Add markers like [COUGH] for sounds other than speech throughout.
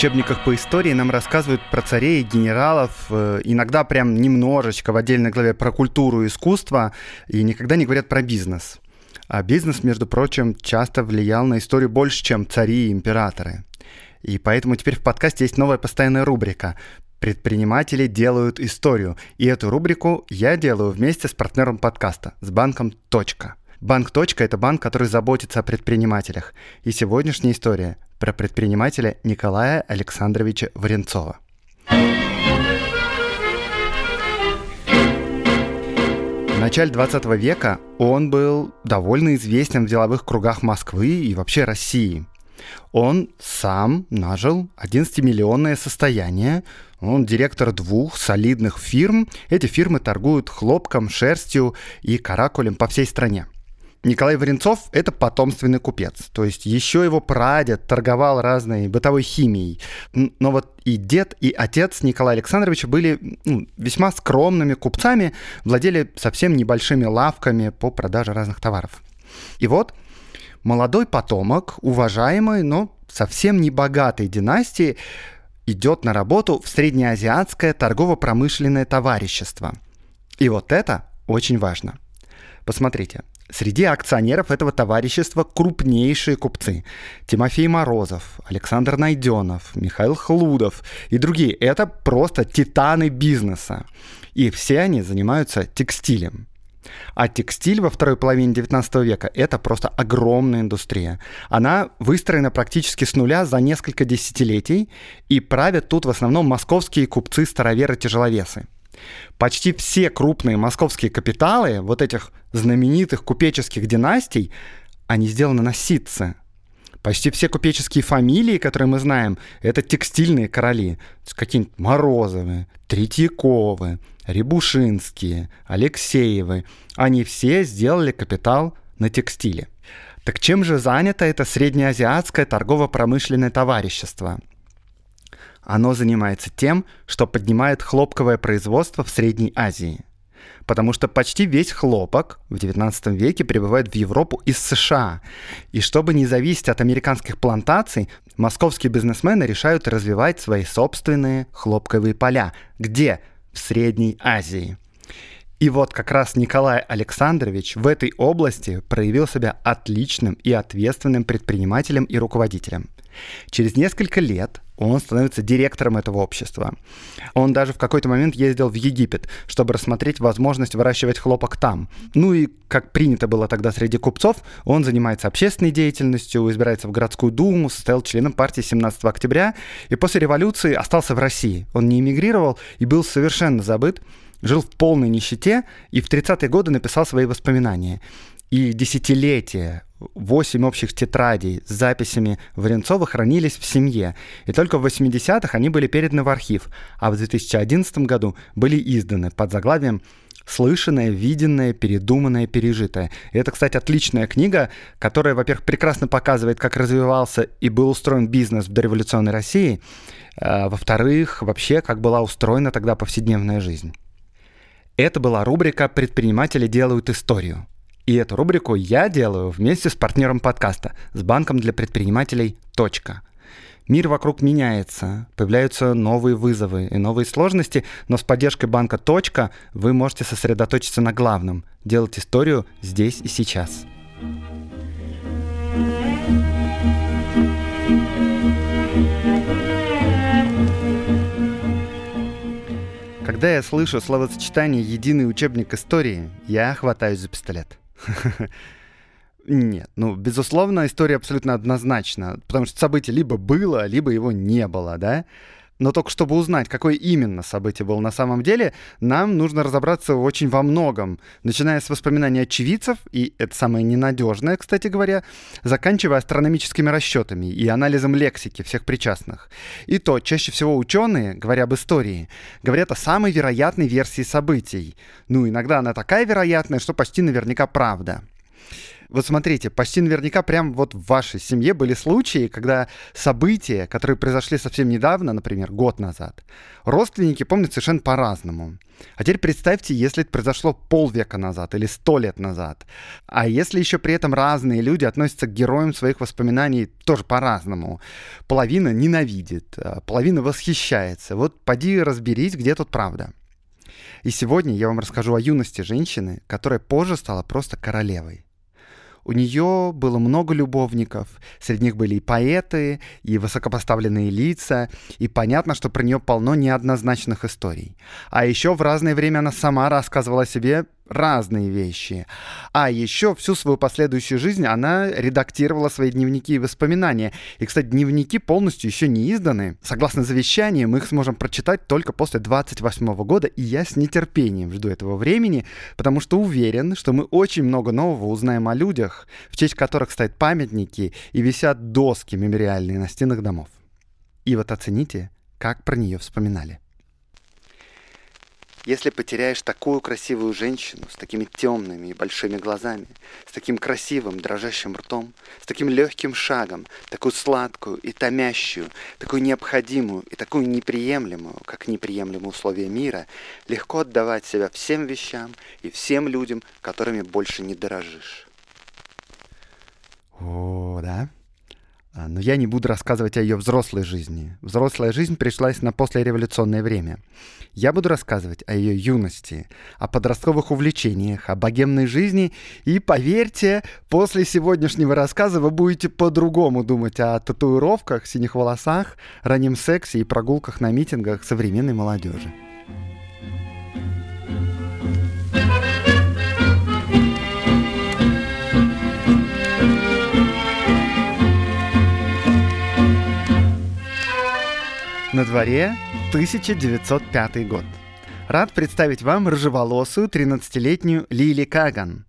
Учебниках по истории нам рассказывают про царей, генералов, э, иногда прям немножечко в отдельной главе про культуру и искусство, и никогда не говорят про бизнес. А бизнес, между прочим, часто влиял на историю больше, чем цари и императоры. И поэтому теперь в подкасте есть новая постоянная рубрика «Предприниматели делают историю». И эту рубрику я делаю вместе с партнером подкаста, с банком «Точка». Банк «Точка» — это банк, который заботится о предпринимателях. И сегодняшняя история про предпринимателя Николая Александровича Варенцова. В начале 20 века он был довольно известен в деловых кругах Москвы и вообще России. Он сам нажил 11-миллионное состояние. Он директор двух солидных фирм. Эти фирмы торгуют хлопком, шерстью и каракулем по всей стране. Николай Варенцов – это потомственный купец. То есть еще его прадед торговал разной бытовой химией. Но вот и дед, и отец Николая Александровича были ну, весьма скромными купцами, владели совсем небольшими лавками по продаже разных товаров. И вот молодой потомок, уважаемый, но совсем не богатой династии, идет на работу в Среднеазиатское торгово-промышленное товарищество. И вот это очень важно. Посмотрите, Среди акционеров этого товарищества крупнейшие купцы. Тимофей Морозов, Александр Найденов, Михаил Хлудов и другие. Это просто титаны бизнеса. И все они занимаются текстилем. А текстиль во второй половине 19 века – это просто огромная индустрия. Она выстроена практически с нуля за несколько десятилетий, и правят тут в основном московские купцы-староверы-тяжеловесы. Почти все крупные московские капиталы вот этих знаменитых купеческих династий, они сделаны на ситце. Почти все купеческие фамилии, которые мы знаем, это текстильные короли. Какие-нибудь Морозовы, Третьяковы, Рябушинские, Алексеевы. Они все сделали капитал на текстиле. Так чем же занято это среднеазиатское торгово-промышленное товарищество? Оно занимается тем, что поднимает хлопковое производство в Средней Азии. Потому что почти весь хлопок в XIX веке прибывает в Европу из США. И чтобы не зависеть от американских плантаций, московские бизнесмены решают развивать свои собственные хлопковые поля. Где? В Средней Азии. И вот как раз Николай Александрович в этой области проявил себя отличным и ответственным предпринимателем и руководителем. Через несколько лет он становится директором этого общества. Он даже в какой-то момент ездил в Египет, чтобы рассмотреть возможность выращивать хлопок там. Ну и, как принято было тогда среди купцов, он занимается общественной деятельностью, избирается в городскую думу, состоял членом партии 17 октября и после революции остался в России. Он не эмигрировал и был совершенно забыт, жил в полной нищете и в 30-е годы написал свои воспоминания. И десятилетия Восемь общих тетрадей с записями Варенцова хранились в семье, и только в 80-х они были переданы в архив, а в 2011 году были изданы под заглавием слышанное, виденное, передуманное, пережитое. И это, кстати, отличная книга, которая, во-первых, прекрасно показывает, как развивался и был устроен бизнес в дореволюционной России, а, во-вторых, вообще, как была устроена тогда повседневная жизнь. Это была рубрика «Предприниматели делают историю». И эту рубрику я делаю вместе с партнером подкаста, с банком для предпринимателей «Точка». Мир вокруг меняется, появляются новые вызовы и новые сложности, но с поддержкой банка «Точка» вы можете сосредоточиться на главном – делать историю здесь и сейчас. Когда я слышу словосочетание «единый учебник истории», я хватаюсь за пистолет. [LAUGHS] Нет, ну, безусловно, история абсолютно однозначна, потому что событие либо было, либо его не было, да? Но только чтобы узнать, какое именно событие было на самом деле, нам нужно разобраться очень во многом, начиная с воспоминаний очевидцев, и это самое ненадежное, кстати говоря, заканчивая астрономическими расчетами и анализом лексики всех причастных. И то, чаще всего ученые, говоря об истории, говорят о самой вероятной версии событий. Ну, иногда она такая вероятная, что почти наверняка правда. Вот смотрите, почти наверняка прям вот в вашей семье были случаи, когда события, которые произошли совсем недавно, например, год назад, родственники помнят совершенно по-разному. А теперь представьте, если это произошло полвека назад или сто лет назад. А если еще при этом разные люди относятся к героям своих воспоминаний тоже по-разному. Половина ненавидит, а половина восхищается. Вот поди разберись, где тут правда. И сегодня я вам расскажу о юности женщины, которая позже стала просто королевой. У нее было много любовников. Среди них были и поэты, и высокопоставленные лица, и понятно, что про нее полно неоднозначных историй. А еще в разное время она сама рассказывала о себе разные вещи. А еще всю свою последующую жизнь она редактировала свои дневники и воспоминания. И, кстати, дневники полностью еще не изданы. Согласно завещанию, мы их сможем прочитать только после 28 года, и я с нетерпением жду этого времени, потому что уверен, что мы очень много нового узнаем о людях, в честь которых стоят памятники и висят доски мемориальные на стенах домов. И вот оцените, как про нее вспоминали. Если потеряешь такую красивую женщину с такими темными и большими глазами, с таким красивым дрожащим ртом, с таким легким шагом, такую сладкую и томящую, такую необходимую и такую неприемлемую, как неприемлемые условия мира, легко отдавать себя всем вещам и всем людям, которыми больше не дорожишь. О, да? А, но я не буду рассказывать о ее взрослой жизни. Взрослая жизнь пришлась на послереволюционное время. Я буду рассказывать о ее юности, о подростковых увлечениях, о богемной жизни. И поверьте, после сегодняшнего рассказа вы будете по-другому думать о татуировках, синих волосах, раннем сексе и прогулках на митингах современной молодежи. На дворе 1905 год. Рад представить вам рыжеволосую 13-летнюю Лили Каган.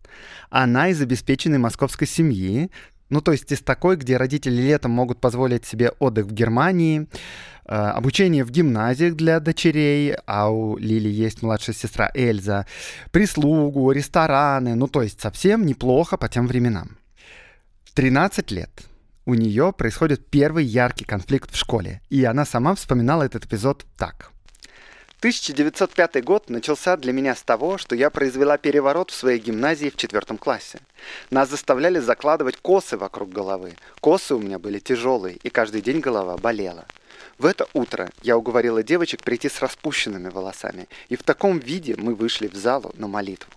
Она из обеспеченной московской семьи, ну то есть из такой, где родители летом могут позволить себе отдых в Германии, э, обучение в гимназиях для дочерей, а у Лили есть младшая сестра Эльза, прислугу, рестораны, ну то есть совсем неплохо по тем временам. 13 лет – у нее происходит первый яркий конфликт в школе, и она сама вспоминала этот эпизод так. 1905 год начался для меня с того, что я произвела переворот в своей гимназии в четвертом классе. Нас заставляли закладывать косы вокруг головы. Косы у меня были тяжелые, и каждый день голова болела. В это утро я уговорила девочек прийти с распущенными волосами, и в таком виде мы вышли в залу на молитву.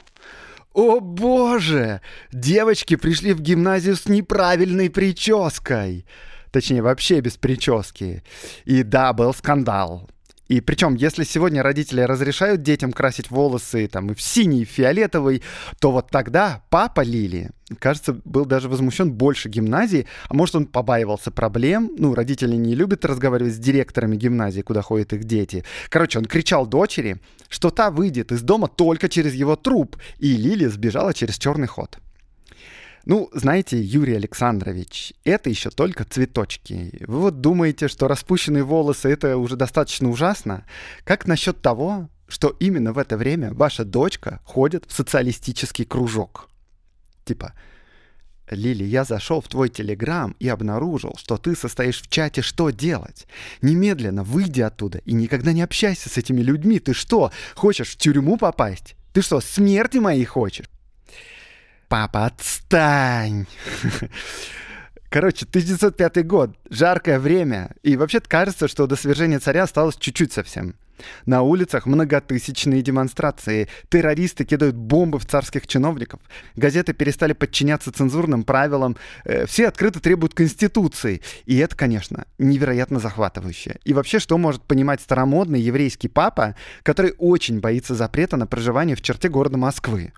О боже! Девочки пришли в гимназию с неправильной прической. Точнее, вообще без прически. И да, был скандал. И причем, если сегодня родители разрешают детям красить волосы там и в синий, и в фиолетовый, то вот тогда папа Лили, кажется, был даже возмущен больше гимназии, а может он побаивался проблем, ну, родители не любят разговаривать с директорами гимназии, куда ходят их дети. Короче, он кричал дочери, что та выйдет из дома только через его труп, и Лили сбежала через черный ход. Ну, знаете, Юрий Александрович, это еще только цветочки. Вы вот думаете, что распущенные волосы это уже достаточно ужасно? Как насчет того, что именно в это время ваша дочка ходит в социалистический кружок? Типа, Лили, я зашел в твой телеграм и обнаружил, что ты состоишь в чате «Что делать?». Немедленно выйди оттуда и никогда не общайся с этими людьми. Ты что, хочешь в тюрьму попасть? Ты что, смерти моей хочешь? Папа, отстань! Короче, 1905 год, жаркое время, и вообще-то кажется, что до свержения царя осталось чуть-чуть совсем. На улицах многотысячные демонстрации, террористы кидают бомбы в царских чиновников, газеты перестали подчиняться цензурным правилам, э, все открыто требуют конституции. И это, конечно, невероятно захватывающе. И вообще, что может понимать старомодный еврейский папа, который очень боится запрета на проживание в черте города Москвы?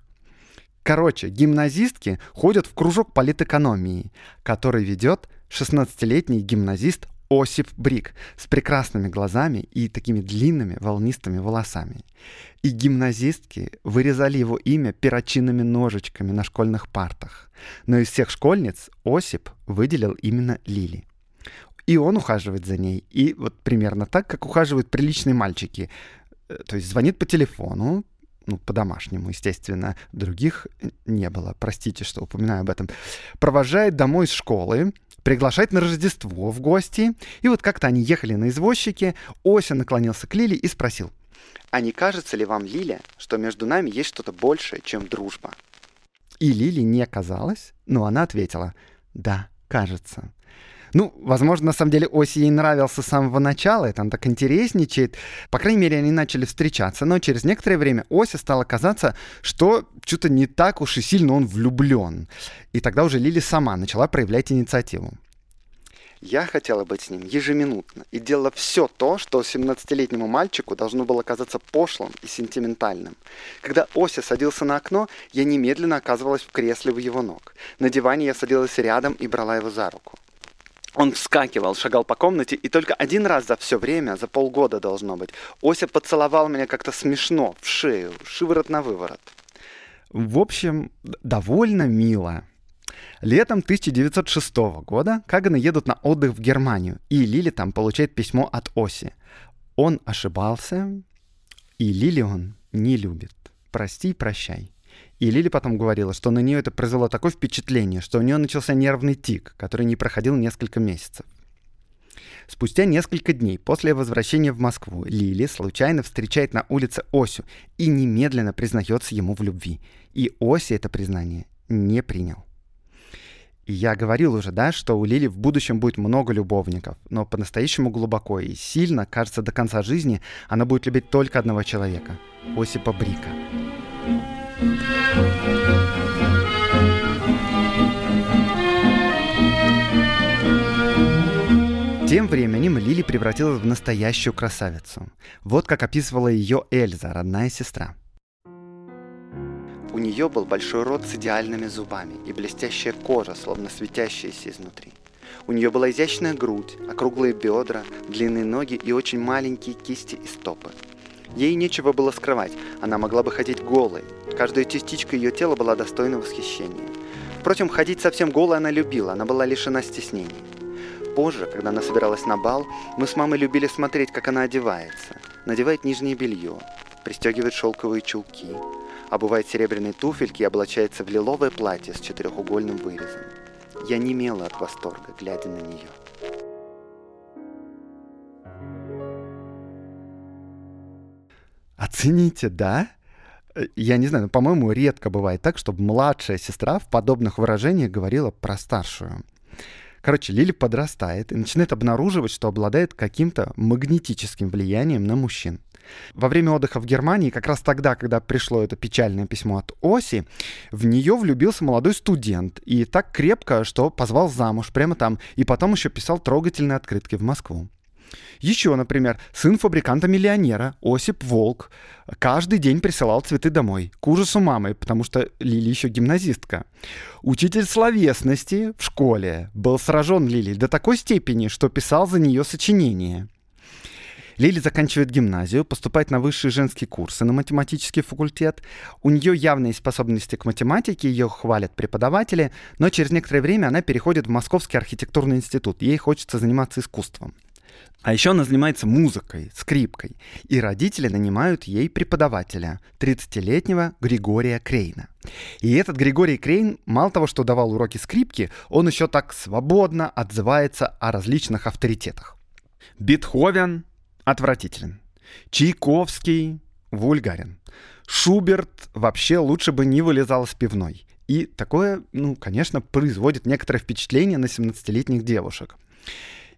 Короче, гимназистки ходят в кружок политэкономии, который ведет 16-летний гимназист Осип Брик с прекрасными глазами и такими длинными волнистыми волосами. И гимназистки вырезали его имя перочинными ножичками на школьных партах. Но из всех школьниц Осип выделил именно Лили. И он ухаживает за ней. И вот примерно так, как ухаживают приличные мальчики. Э, то есть звонит по телефону, ну, по-домашнему, естественно, других не было, простите, что упоминаю об этом, провожает домой из школы, приглашает на Рождество в гости, и вот как-то они ехали на извозчике, Ося наклонился к Лиле и спросил, «А не кажется ли вам, Лиля, что между нами есть что-то большее, чем дружба?» И Лили не казалось, но она ответила, «Да, кажется». Ну, возможно, на самом деле Оси ей нравился с самого начала, это он так интересничает. По крайней мере, они начали встречаться, но через некоторое время Оси стало казаться, что что-то не так уж и сильно он влюблен. И тогда уже Лили сама начала проявлять инициативу. Я хотела быть с ним ежеминутно и делала все то, что 17-летнему мальчику должно было казаться пошлым и сентиментальным. Когда Ося садился на окно, я немедленно оказывалась в кресле у его ног. На диване я садилась рядом и брала его за руку. Он вскакивал, шагал по комнате, и только один раз за все время, за полгода должно быть, Ося поцеловал меня как-то смешно, в шею, шиворот на выворот. В общем, довольно мило. Летом 1906 года Каганы едут на отдых в Германию, и Лили там получает письмо от Оси. Он ошибался, и Лили он не любит. Прости, прощай. И Лили потом говорила, что на нее это произвело такое впечатление, что у нее начался нервный тик, который не проходил несколько месяцев. Спустя несколько дней после возвращения в Москву Лили случайно встречает на улице Осю и немедленно признается ему в любви. И Оси это признание не принял. И я говорил уже, да, что у Лили в будущем будет много любовников, но по-настоящему глубоко и сильно, кажется, до конца жизни она будет любить только одного человека — Осипа Брика. Тем временем Лили превратилась в настоящую красавицу. Вот как описывала ее Эльза, родная сестра. У нее был большой рот с идеальными зубами и блестящая кожа, словно светящаяся изнутри. У нее была изящная грудь, округлые бедра, длинные ноги и очень маленькие кисти и стопы. Ей нечего было скрывать, она могла бы ходить голой. Каждая частичка ее тела была достойна восхищения. Впрочем, ходить совсем голой она любила, она была лишена стеснений. Позже, когда она собиралась на бал, мы с мамой любили смотреть, как она одевается. Надевает нижнее белье, пристегивает шелковые чулки, обувает серебряные туфельки и облачается в лиловое платье с четырехугольным вырезом. Я немела от восторга, глядя на нее. Оцените, да? Э, я не знаю, но, по-моему, редко бывает так, чтобы младшая сестра в подобных выражениях говорила про старшую. Короче, Лили подрастает и начинает обнаруживать, что обладает каким-то магнетическим влиянием на мужчин. Во время отдыха в Германии, как раз тогда, когда пришло это печальное письмо от Оси, в нее влюбился молодой студент. И так крепко, что позвал замуж прямо там. И потом еще писал трогательные открытки в Москву. Еще, например, сын фабриканта-миллионера Осип Волк каждый день присылал цветы домой, к ужасу мамы, потому что Лили еще гимназистка. Учитель словесности в школе был сражен Лили до такой степени, что писал за нее сочинение. Лили заканчивает гимназию, поступает на высшие женские курсы на математический факультет. У нее явные способности к математике, ее хвалят преподаватели, но через некоторое время она переходит в Московский архитектурный институт. Ей хочется заниматься искусством. А еще она занимается музыкой, скрипкой, и родители нанимают ей преподавателя, 30-летнего Григория Крейна. И этот Григорий Крейн мало того, что давал уроки скрипки, он еще так свободно отзывается о различных авторитетах. Бетховен отвратителен. Чайковский вульгарен. Шуберт вообще лучше бы не вылезал с пивной. И такое, ну, конечно, производит некоторое впечатление на 17-летних девушек.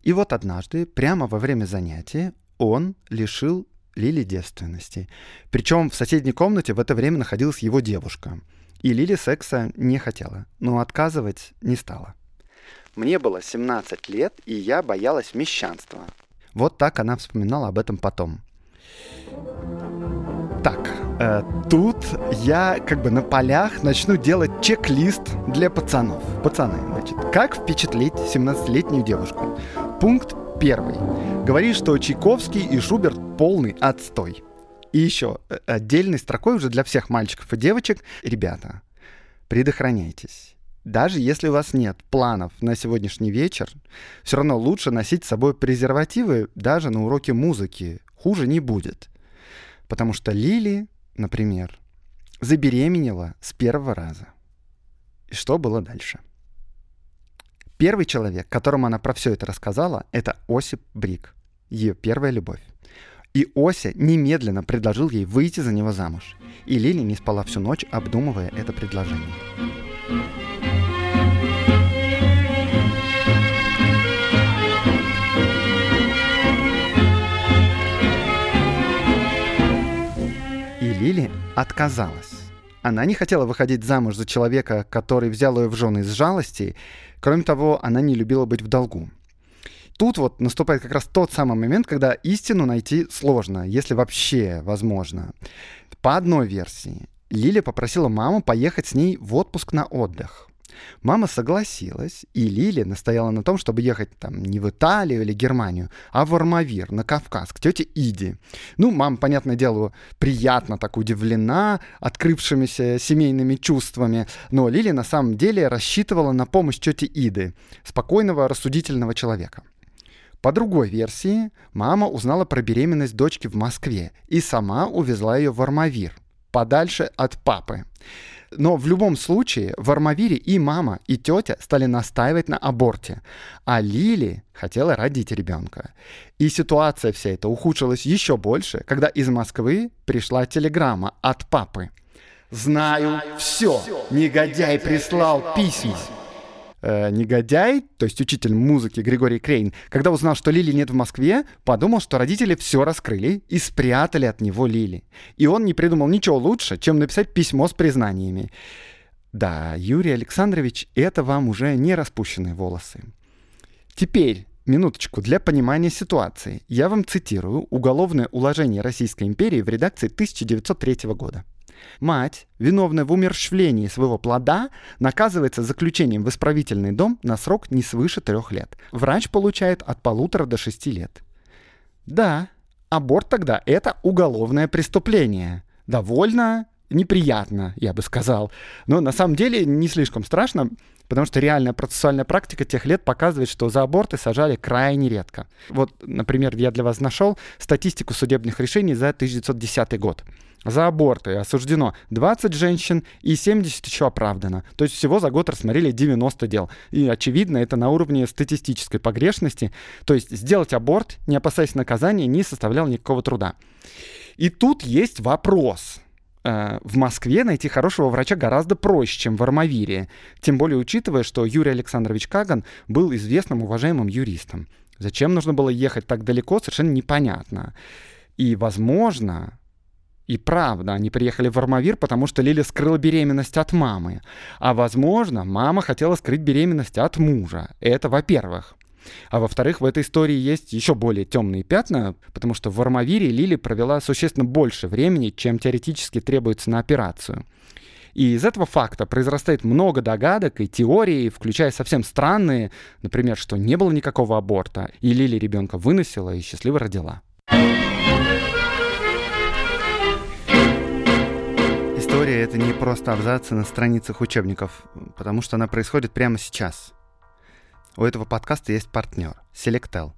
И вот однажды, прямо во время занятия, он лишил Лили девственности. Причем в соседней комнате в это время находилась его девушка. И Лили секса не хотела, но отказывать не стала. Мне было 17 лет, и я боялась мещанства. Вот так она вспоминала об этом потом. Так, э, тут я как бы на полях начну делать чек-лист для пацанов. Пацаны, значит, как впечатлить 17-летнюю девушку? Пункт первый. Говорит, что Чайковский и Шуберт полный отстой. И еще э, отдельной строкой уже для всех мальчиков и девочек. Ребята, предохраняйтесь. Даже если у вас нет планов на сегодняшний вечер, все равно лучше носить с собой презервативы даже на уроке музыки. Хуже не будет. Потому что Лили, например, забеременела с первого раза. И что было дальше? Первый человек, которому она про все это рассказала, это Осип Брик, ее первая любовь. И Ося немедленно предложил ей выйти за него замуж. И Лили не спала всю ночь, обдумывая это предложение. И Лили отказалась. Она не хотела выходить замуж за человека, который взял ее в жены из жалости. Кроме того, она не любила быть в долгу. Тут вот наступает как раз тот самый момент, когда истину найти сложно, если вообще возможно. По одной версии, Лиля попросила маму поехать с ней в отпуск на отдых. Мама согласилась, и Лили настояла на том, чтобы ехать там не в Италию или Германию, а в Армавир, на Кавказ, к тете Иде. Ну, мама, понятное дело, приятно так удивлена открывшимися семейными чувствами, но Лили на самом деле рассчитывала на помощь тети Иды, спокойного, рассудительного человека. По другой версии, мама узнала про беременность дочки в Москве и сама увезла ее в Армавир, подальше от папы. Но в любом случае в Армавире и мама, и тетя стали настаивать на аборте, а Лили хотела родить ребенка. И ситуация вся эта ухудшилась еще больше, когда из Москвы пришла телеграмма от папы. «Знаю все, негодяй прислал письма» э, негодяй, то есть учитель музыки Григорий Крейн, когда узнал, что Лили нет в Москве, подумал, что родители все раскрыли и спрятали от него Лили. И он не придумал ничего лучше, чем написать письмо с признаниями. Да, Юрий Александрович, это вам уже не распущенные волосы. Теперь Минуточку, для понимания ситуации. Я вам цитирую уголовное уложение Российской империи в редакции 1903 года. Мать, виновная в умерщвлении своего плода, наказывается заключением в исправительный дом на срок не свыше трех лет. Врач получает от полутора до шести лет. Да, аборт тогда это уголовное преступление. Довольно неприятно, я бы сказал. Но на самом деле не слишком страшно, потому что реальная процессуальная практика тех лет показывает, что за аборты сажали крайне редко. Вот, например, я для вас нашел статистику судебных решений за 1910 год. За аборты осуждено 20 женщин и 70 еще оправдано. То есть всего за год рассмотрели 90 дел. И очевидно, это на уровне статистической погрешности. То есть сделать аборт, не опасаясь наказания, не составлял никакого труда. И тут есть вопрос. Э, в Москве найти хорошего врача гораздо проще, чем в Армавире. Тем более учитывая, что Юрий Александрович Каган был известным, уважаемым юристом. Зачем нужно было ехать так далеко, совершенно непонятно. И, возможно, и правда, они приехали в Армавир, потому что Лиля скрыла беременность от мамы. А возможно, мама хотела скрыть беременность от мужа. Это во-первых. А во-вторых, в этой истории есть еще более темные пятна, потому что в Армавире Лили провела существенно больше времени, чем теоретически требуется на операцию. И из этого факта произрастает много догадок и теорий, включая совсем странные, например, что не было никакого аборта, и Лили ребенка выносила и счастливо родила. История — это не просто абзацы на страницах учебников, потому что она происходит прямо сейчас. У этого подкаста есть партнер — Selectel.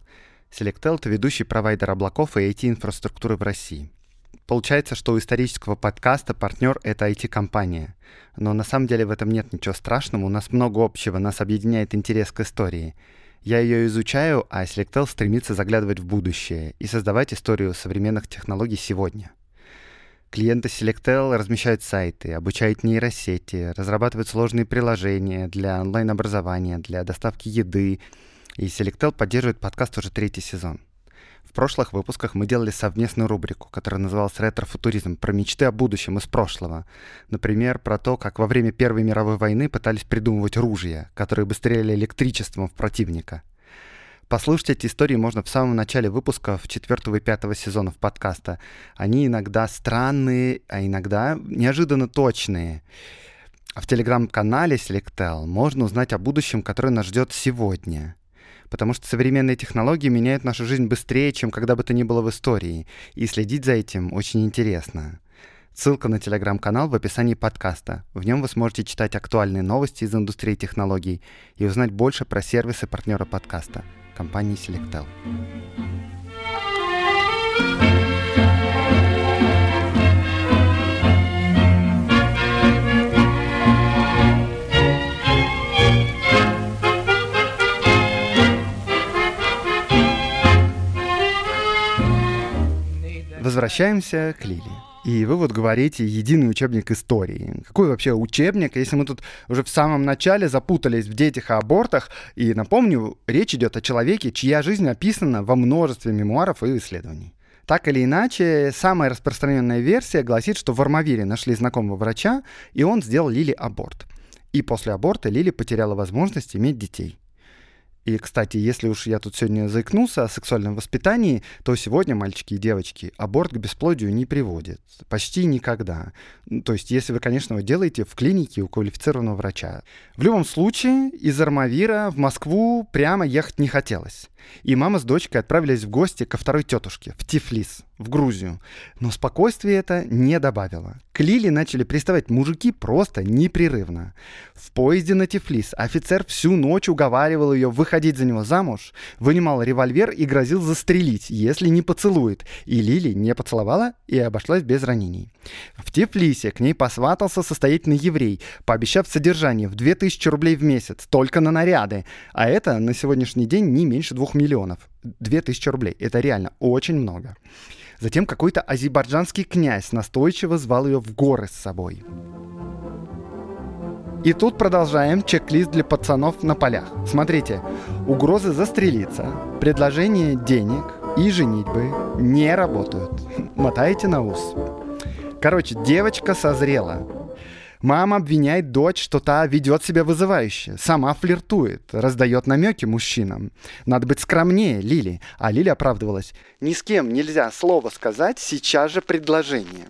Selectel — это ведущий провайдер облаков и IT-инфраструктуры в России. Получается, что у исторического подкаста партнер — это IT-компания. Но на самом деле в этом нет ничего страшного, у нас много общего, нас объединяет интерес к истории. Я ее изучаю, а Selectel стремится заглядывать в будущее и создавать историю современных технологий сегодня — Клиенты Selectel размещают сайты, обучают нейросети, разрабатывают сложные приложения для онлайн-образования, для доставки еды. И Selectel поддерживает подкаст уже третий сезон. В прошлых выпусках мы делали совместную рубрику, которая называлась «Ретро-футуризм», про мечты о будущем из прошлого. Например, про то, как во время Первой мировой войны пытались придумывать ружья, которые бы стреляли электричеством в противника. Послушать эти истории можно в самом начале выпусков четвертого и пятого сезонов подкаста. Они иногда странные, а иногда неожиданно точные. В телеграм-канале Selectel можно узнать о будущем, которое нас ждет сегодня. потому что современные технологии меняют нашу жизнь быстрее, чем когда бы то ни было в истории, и следить за этим очень интересно. Ссылка на телеграм-канал в описании подкаста. В нем вы сможете читать актуальные новости из индустрии технологий и узнать больше про сервисы партнера подкаста – компании Selectel. Возвращаемся к Лилии. И вы вот говорите единый учебник истории. Какой вообще учебник, если мы тут уже в самом начале запутались в детях и абортах? И напомню, речь идет о человеке, чья жизнь описана во множестве мемуаров и исследований. Так или иначе, самая распространенная версия гласит, что в Армавире нашли знакомого врача, и он сделал Лили аборт. И после аборта Лили потеряла возможность иметь детей. И, кстати, если уж я тут сегодня заикнулся о сексуальном воспитании, то сегодня, мальчики и девочки, аборт к бесплодию не приводит. Почти никогда. То есть, если вы, конечно, его делаете в клинике у квалифицированного врача. В любом случае, из Армавира в Москву прямо ехать не хотелось. И мама с дочкой отправились в гости ко второй тетушке, в Тифлис, в Грузию. Но спокойствие это не добавило. К Лиле начали приставать мужики просто непрерывно. В поезде на Тифлис офицер всю ночь уговаривал ее выходить за него замуж, вынимал револьвер и грозил застрелить, если не поцелует. И Лили не поцеловала и обошлась без ранений. В Тифлисе к ней посватался состоятельный еврей, пообещав содержание в 2000 рублей в месяц, только на наряды. А это на сегодняшний день не меньше двух миллионов. 2000 рублей. Это реально очень много. Затем какой-то азербайджанский князь настойчиво звал ее в горы с собой. И тут продолжаем чек-лист для пацанов на полях. Смотрите, угрозы застрелиться, предложение денег и женитьбы не работают. Мотаете на ус. Короче, девочка созрела. Мама обвиняет дочь, что та ведет себя вызывающе, сама флиртует, раздает намеки мужчинам. Надо быть скромнее, Лили. А Лили оправдывалась. Ни с кем нельзя слово сказать, сейчас же предложение.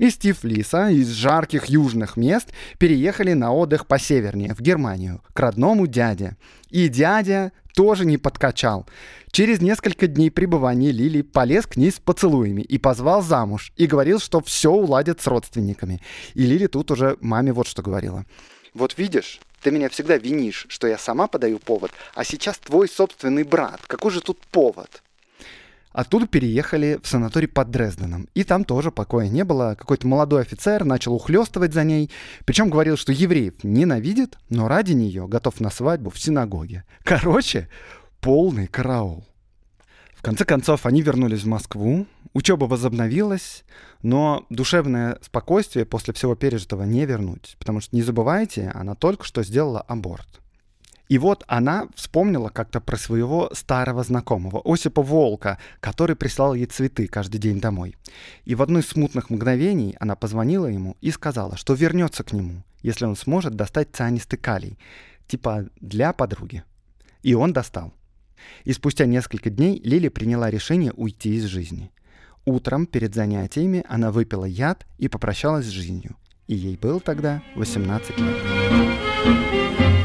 Из Тифлиса, из жарких южных мест, переехали на отдых по севернее, в Германию, к родному дяде. И дядя тоже не подкачал. Через несколько дней пребывания Лили полез к ней с поцелуями и позвал замуж, и говорил, что все уладят с родственниками. И Лили тут уже маме вот что говорила. «Вот видишь, ты меня всегда винишь, что я сама подаю повод, а сейчас твой собственный брат. Какой же тут повод?» Оттуда переехали в санаторий под Дрезденом. И там тоже покоя не было. Какой-то молодой офицер начал ухлестывать за ней. Причем говорил, что евреев ненавидит, но ради нее готов на свадьбу в синагоге. Короче, полный караул. В конце концов, они вернулись в Москву. Учеба возобновилась, но душевное спокойствие после всего пережитого не вернуть. Потому что, не забывайте, она только что сделала аборт. И вот она вспомнила как-то про своего старого знакомого, Осипа Волка, который прислал ей цветы каждый день домой. И в одно из смутных мгновений она позвонила ему и сказала, что вернется к нему, если он сможет достать цианистый калий, типа для подруги. И он достал. И спустя несколько дней Лили приняла решение уйти из жизни. Утром перед занятиями она выпила яд и попрощалась с жизнью. И ей было тогда 18 лет.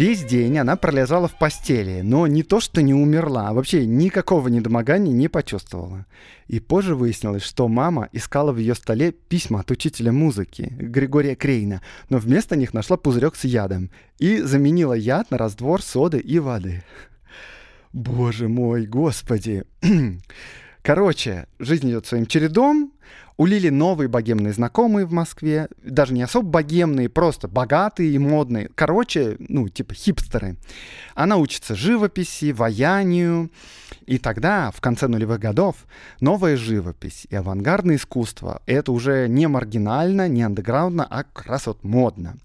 Весь день она пролежала в постели, но не то что не умерла, а вообще никакого недомогания не почувствовала. И позже выяснилось, что мама искала в ее столе письма от учителя музыки Григория Крейна, но вместо них нашла пузырек с ядом и заменила яд на раствор соды и воды. Боже мой, господи. [CLEARS THROAT] Короче, жизнь идет своим чередом, у Лили новые богемные знакомые в Москве, даже не особо богемные, просто богатые и модные. Короче, ну, типа хипстеры. Она учится живописи, ваянию. И тогда, в конце нулевых годов, новая живопись и авангардное искусство — это уже не маргинально, не андеграундно, а как раз вот модно.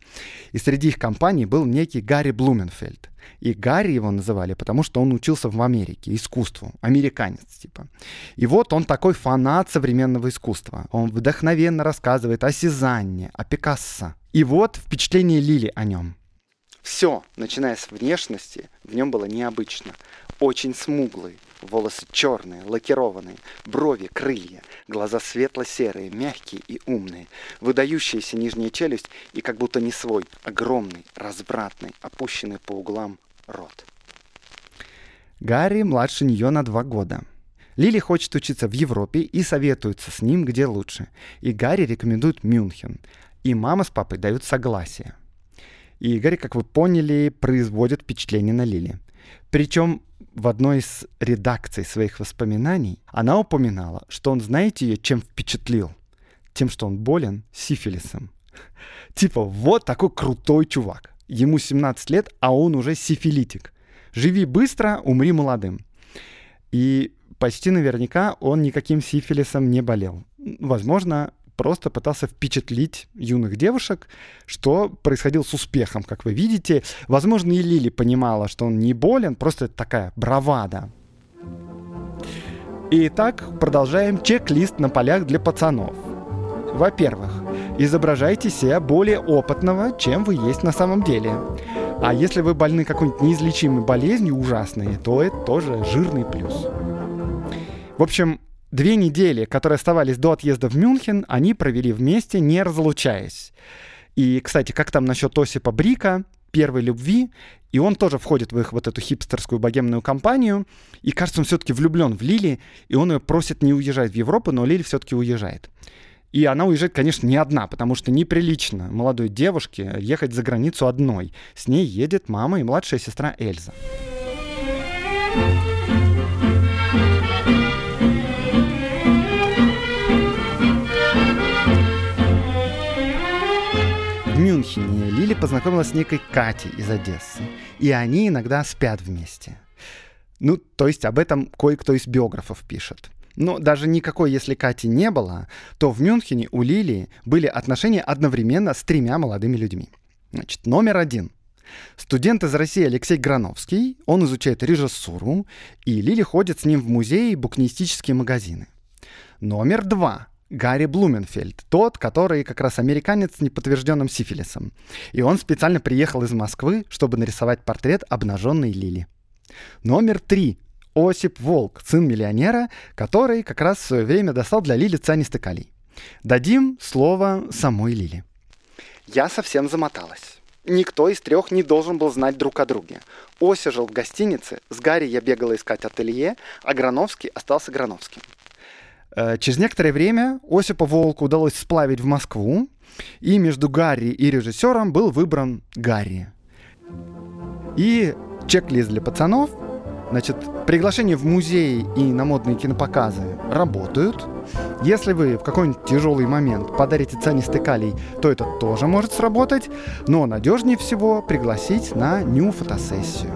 И среди их компаний был некий Гарри Блуменфельд — и Гарри его называли, потому что он учился в Америке искусству, американец типа. И вот он такой фанат современного искусства. Он вдохновенно рассказывает о Сезанне, о Пикассо. И вот впечатление Лили о нем. Все, начиная с внешности, в нем было необычно. Очень смуглый, Волосы черные, лакированные, брови, крылья, глаза светло-серые, мягкие и умные, выдающаяся нижняя челюсть и как будто не свой, огромный, развратный, опущенный по углам рот. Гарри младше нее на два года. Лили хочет учиться в Европе и советуется с ним, где лучше. И Гарри рекомендует Мюнхен. И мама с папой дают согласие. И Гарри, как вы поняли, производит впечатление на Лили. Причем в одной из редакций своих воспоминаний она упоминала, что он, знаете ее, чем впечатлил? Тем, что он болен сифилисом. Типа, вот такой крутой чувак. Ему 17 лет, а он уже сифилитик. Живи быстро, умри молодым. И почти наверняка он никаким сифилисом не болел. Возможно, просто пытался впечатлить юных девушек, что происходило с успехом, как вы видите. Возможно, и Лили понимала, что он не болен, просто такая бравада. Итак, продолжаем чек-лист на полях для пацанов. Во-первых, изображайте себя более опытного, чем вы есть на самом деле. А если вы больны какой-нибудь неизлечимой болезнью ужасной, то это тоже жирный плюс. В общем, Две недели, которые оставались до отъезда в Мюнхен, они провели вместе, не разлучаясь. И, кстати, как там насчет Осипа Брика, первой любви, и он тоже входит в их вот эту хипстерскую богемную компанию, и кажется, он все-таки влюблен в Лили, и он ее просит не уезжать в Европу, но Лили все-таки уезжает. И она уезжает, конечно, не одна, потому что неприлично молодой девушке ехать за границу одной. С ней едет мама и младшая сестра Эльза. Мюнхене Лили познакомилась с некой Катей из Одессы. И они иногда спят вместе. Ну, то есть об этом кое-кто из биографов пишет. Но даже никакой, если Кати не было, то в Мюнхене у Лили были отношения одновременно с тремя молодыми людьми. Значит, номер один. Студент из России Алексей Грановский, он изучает режиссуру, и Лили ходит с ним в музеи и букинистические магазины. Номер два. Гарри Блуменфельд, тот, который как раз американец с неподтвержденным сифилисом. И он специально приехал из Москвы, чтобы нарисовать портрет обнаженной Лили. Номер три. Осип Волк, сын миллионера, который как раз в свое время достал для Лили цианистый калий. Дадим слово самой Лили. Я совсем замоталась. Никто из трех не должен был знать друг о друге. Ося жил в гостинице, с Гарри я бегала искать ателье, а Грановский остался Грановским. Э, через некоторое время Осипа Волку удалось сплавить в Москву, и между Гарри и режиссером был выбран Гарри. И чек-лист для пацанов. Значит, приглашения в музеи и на модные кинопоказы работают. Если вы в какой-нибудь тяжелый момент подарите цианистый калий, то это тоже может сработать. Но надежнее всего пригласить на ню-фотосессию.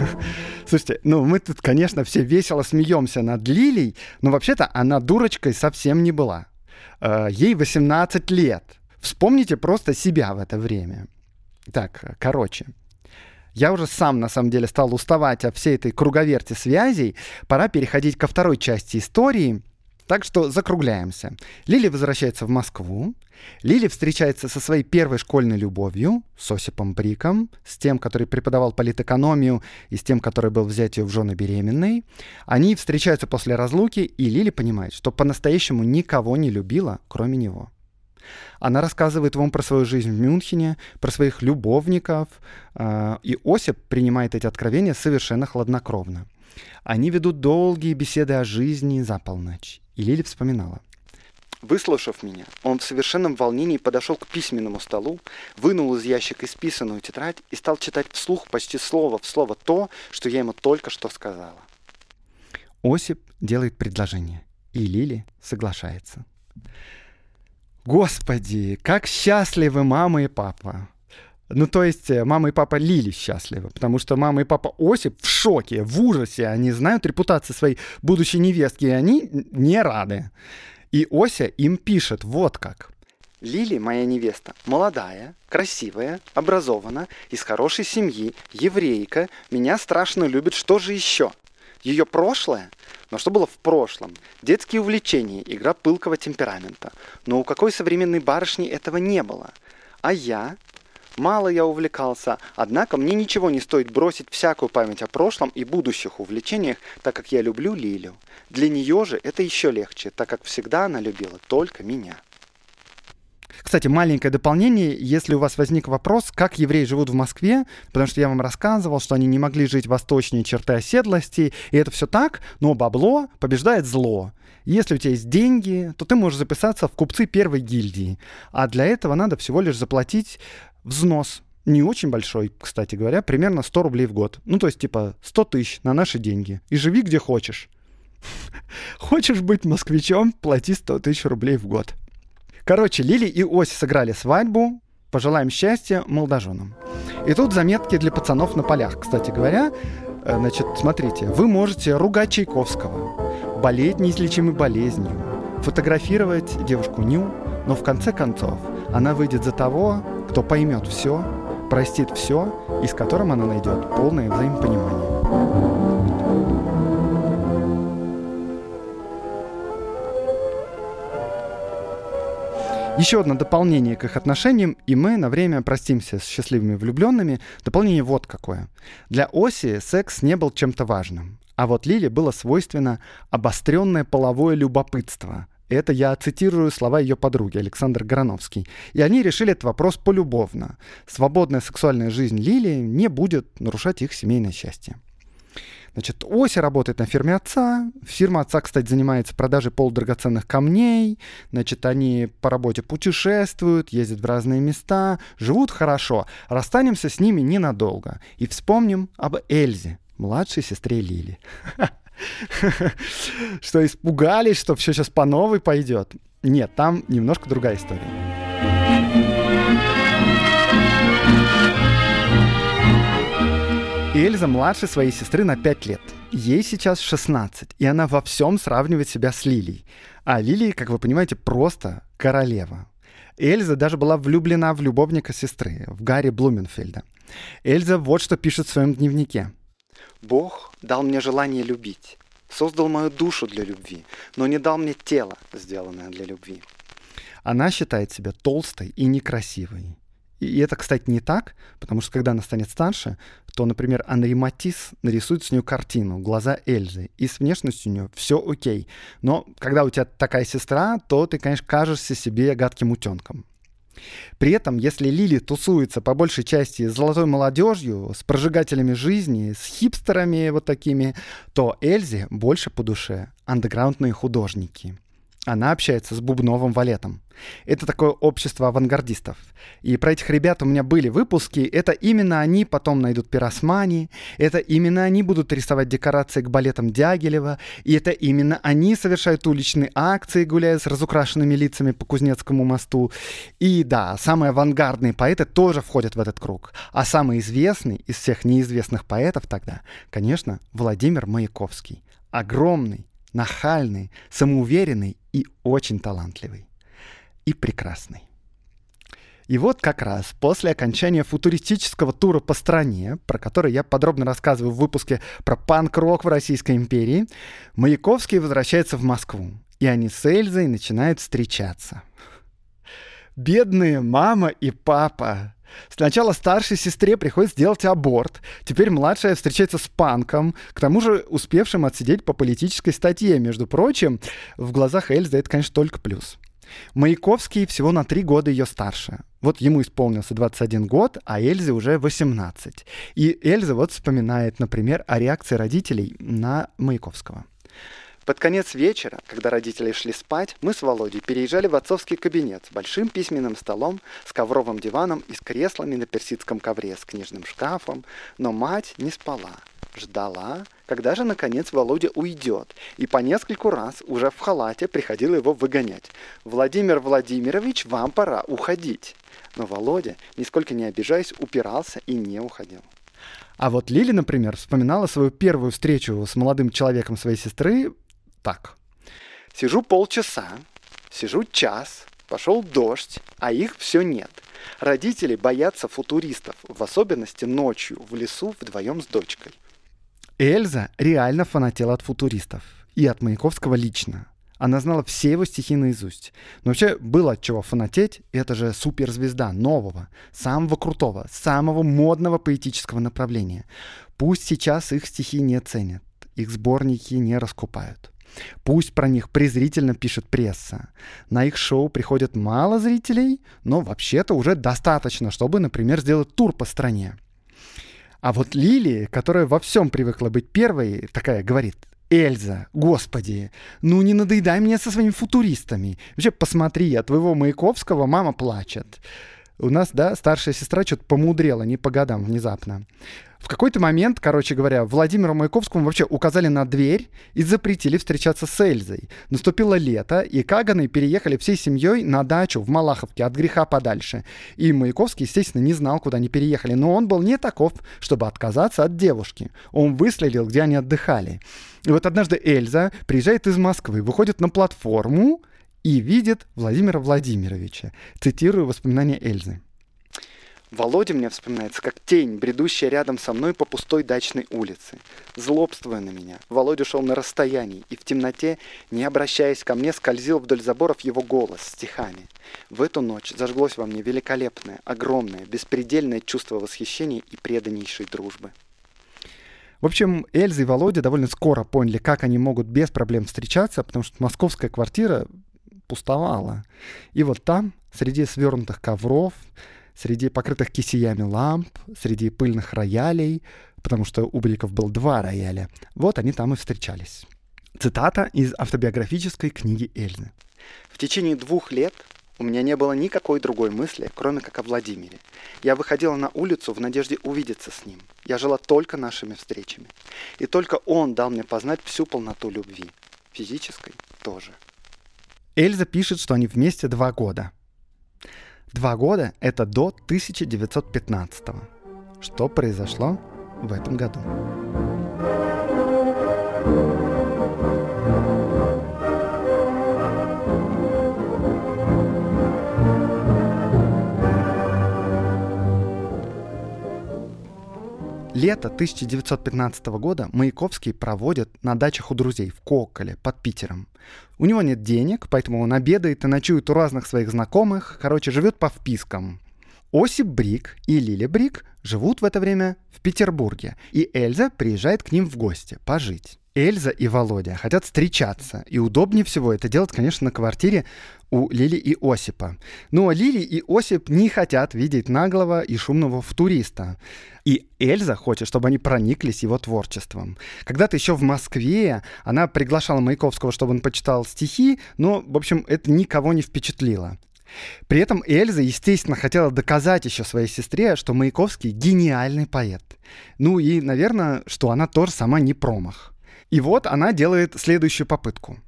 [LAUGHS] Слушайте, ну мы тут, конечно, все весело смеемся над Лилей, но вообще-то она дурочкой совсем не была. Э, ей 18 лет. Вспомните просто себя в это время. Так, короче. Я уже сам, на самом деле, стал уставать от всей этой круговерти связей. Пора переходить ко второй части истории — так что закругляемся. Лили возвращается в Москву. Лили встречается со своей первой школьной любовью, с Осипом Бриком, с тем, который преподавал политэкономию, и с тем, который был взять ее в жены беременной. Они встречаются после разлуки, и Лили понимает, что по-настоящему никого не любила, кроме него. Она рассказывает вам про свою жизнь в Мюнхене, про своих любовников, э, и Осип принимает эти откровения совершенно хладнокровно. Они ведут долгие беседы о жизни за полночь. И Лили вспоминала. Выслушав меня, он в совершенном волнении подошел к письменному столу, вынул из ящика исписанную тетрадь и стал читать вслух почти слово в слово то, что я ему только что сказала. Осип делает предложение, и Лили соглашается. Господи, как счастливы мама и папа! Ну, то есть э, мама и папа Лили счастливы, потому что мама и папа Осип в шоке, в ужасе. Они знают репутацию своей будущей невестки, и они не рады. И Ося им пишет вот как. Лили, моя невеста, молодая, красивая, образована, из хорошей семьи, еврейка, меня страшно любит, что же еще? Ее прошлое? Но что было в прошлом? Детские увлечения, игра пылкого темперамента. Но у какой современной барышни этого не было? А я? Мало я увлекался, однако мне ничего не стоит бросить всякую память о прошлом и будущих увлечениях, так как я люблю Лилю. Для нее же это еще легче, так как всегда она любила только меня. Кстати, маленькое дополнение, если у вас возник вопрос, как евреи живут в Москве, потому что я вам рассказывал, что они не могли жить восточнее черты оседлости, и это все так, но бабло побеждает зло. Если у тебя есть деньги, то ты можешь записаться в купцы первой гильдии, а для этого надо всего лишь заплатить взнос не очень большой, кстати говоря, примерно 100 рублей в год. Ну, то есть, типа, 100 тысяч на наши деньги. И живи где хочешь. [LAUGHS] Хочешь быть москвичом, плати 100 тысяч рублей в год. Короче, Лили и Оси сыграли свадьбу. Пожелаем счастья молодоженам. И тут заметки для пацанов на полях. Кстати говоря, э, значит, смотрите, вы можете ругать Чайковского, болеть неизлечимой болезнью, фотографировать девушку Ню, но в конце концов она выйдет за того, кто поймет все, простит все и с которым она найдет полное взаимопонимание. Еще одно дополнение к их отношениям, и мы на время простимся с счастливыми влюбленными. Дополнение вот какое. Для Оси секс не был чем-то важным. А вот Лиле было свойственно обостренное половое любопытство. Это я цитирую слова ее подруги Александр Грановский. И они решили этот вопрос полюбовно. Свободная сексуальная жизнь Лили не будет нарушать их семейное счастье. Значит, Ося работает на фирме отца. Фирма отца, кстати, занимается продажей полудрагоценных камней. Значит, они по работе путешествуют, ездят в разные места, живут хорошо. Расстанемся с ними ненадолго. И вспомним об Эльзе, младшей сестре Лили. [LAUGHS] [LAUGHS] Что испугались, что все сейчас по новой пойдет. Нет, там немножко другая история. Эльза младше своей сестры на 5 лет. Ей сейчас 16, и она во всем сравнивает себя с Лилией. А Лилия, как вы понимаете, просто королева. Эльза даже была влюблена в любовника сестры, в Гарри Блуменфельда. Эльза вот что пишет в своем дневнике. «Бог дал мне желание любить, создал мою душу для любви, но не дал мне тело, сделанное для любви». Она считает себя толстой и некрасивой. И это, кстати, не так, потому что когда она станет старше, то, например, Анри Матис нарисует с нее картину «Глаза Эльзы», и с внешностью у нее все окей. Но когда у тебя такая сестра, то ты, конечно, кажешься себе гадким утенком. При этом, если Лили тусуется по большей части с золотой молодежью, с прожигателями жизни, с хипстерами вот такими, то Эльзе больше по душе андеграундные художники — она общается с Бубновым Валетом. Это такое общество авангардистов. И про этих ребят у меня были выпуски. Это именно они потом найдут пиросмани. Это именно они будут рисовать декорации к балетам Дягилева. И это именно они совершают уличные акции, гуляя с разукрашенными лицами по Кузнецкому мосту. И да, самые авангардные поэты тоже входят в этот круг. А самый известный из всех неизвестных поэтов тогда, конечно, Владимир Маяковский. Огромный, нахальный, самоуверенный и очень талантливый. И прекрасный. И вот как раз после окончания футуристического тура по стране, про который я подробно рассказываю в выпуске про панк-рок в Российской империи, Маяковский возвращается в Москву, и они с Эльзой начинают встречаться. Бедные мама и папа Сначала старшей сестре приходится сделать аборт, теперь младшая встречается с панком, к тому же успевшим отсидеть по политической статье. Между прочим, в глазах Эльзы это, конечно, только плюс. Маяковский всего на три года ее старше. Вот ему исполнился 21 год, а Эльзе уже 18. И Эльза вот вспоминает, например, о реакции родителей на Маяковского. Под конец вечера, когда родители шли спать, мы с Володей переезжали в отцовский кабинет с большим письменным столом, с ковровым диваном и с креслами на персидском ковре, с книжным шкафом. Но мать не спала. Ждала, когда же, наконец, Володя уйдет, и по нескольку раз уже в халате приходила его выгонять. «Владимир Владимирович, вам пора уходить!» Но Володя, нисколько не обижаясь, упирался и не уходил. А вот Лили, например, вспоминала свою первую встречу с молодым человеком своей сестры так. Сижу полчаса, сижу час, пошел дождь, а их все нет. Родители боятся футуристов, в особенности ночью в лесу вдвоем с дочкой. Эльза реально фанатела от футуристов. И от Маяковского лично. Она знала все его стихи наизусть. Но вообще было от чего фанатеть. Это же суперзвезда нового, самого крутого, самого модного поэтического направления. Пусть сейчас их стихи не ценят, их сборники не раскупают. Пусть про них презрительно пишет пресса. На их шоу приходят мало зрителей, но вообще-то уже достаточно, чтобы, например, сделать тур по стране. А вот Лили, которая во всем привыкла быть первой, такая говорит, Эльза, господи, ну не надоедай мне со своими футуристами. Вообще, посмотри, от твоего Маяковского мама плачет. У нас, да, старшая сестра что-то помудрела, не по годам внезапно. В какой-то момент, короче говоря, Владимиру Маяковскому вообще указали на дверь и запретили встречаться с Эльзой. Наступило лето, и Каганы переехали всей семьей на дачу в Малаховке от греха подальше. И Маяковский, естественно, не знал, куда они переехали, но он был не таков, чтобы отказаться от девушки. Он выследил, где они отдыхали. И вот однажды Эльза приезжает из Москвы, выходит на платформу и видит Владимира Владимировича. Цитирую воспоминания Эльзы. Володя мне вспоминается как тень, бредущая рядом со мной по пустой дачной улице. Злобствуя на меня, Володя шел на расстоянии, и в темноте, не обращаясь ко мне, скользил вдоль заборов его голос стихами. В эту ночь зажглось во мне великолепное, огромное, беспредельное чувство восхищения и преданнейшей дружбы. В общем, Эльза и Володя довольно скоро поняли, как они могут без проблем встречаться, потому что московская квартира пустовала. И вот там, среди свернутых ковров, среди покрытых кисеями ламп, среди пыльных роялей, потому что у Бриков был два рояля. Вот они там и встречались. Цитата из автобиографической книги Эльзы. «В течение двух лет у меня не было никакой другой мысли, кроме как о Владимире. Я выходила на улицу в надежде увидеться с ним. Я жила только нашими встречами. И только он дал мне познать всю полноту любви. Физической тоже. Эльза пишет, что они вместе два года. Два года — это до 1915 -го. Что произошло в этом году? Лето 1915 года Маяковский проводит на дачах у друзей в Коколе под Питером. У него нет денег, поэтому он обедает и ночует у разных своих знакомых, короче, живет по впискам. Осип Брик и Лиля Брик живут в это время в Петербурге, и Эльза приезжает к ним в гости пожить. Эльза и Володя хотят встречаться, и удобнее всего это делать, конечно, на квартире у Лили и Осипа. Но Лили и Осип не хотят видеть наглого и шумного футуриста. И Эльза хочет, чтобы они прониклись его творчеством. Когда-то еще в Москве она приглашала Маяковского, чтобы он почитал стихи, но, в общем, это никого не впечатлило. При этом Эльза, естественно, хотела доказать еще своей сестре, что Маяковский гениальный поэт. Ну и, наверное, что она тоже сама не промах. И вот она делает следующую попытку.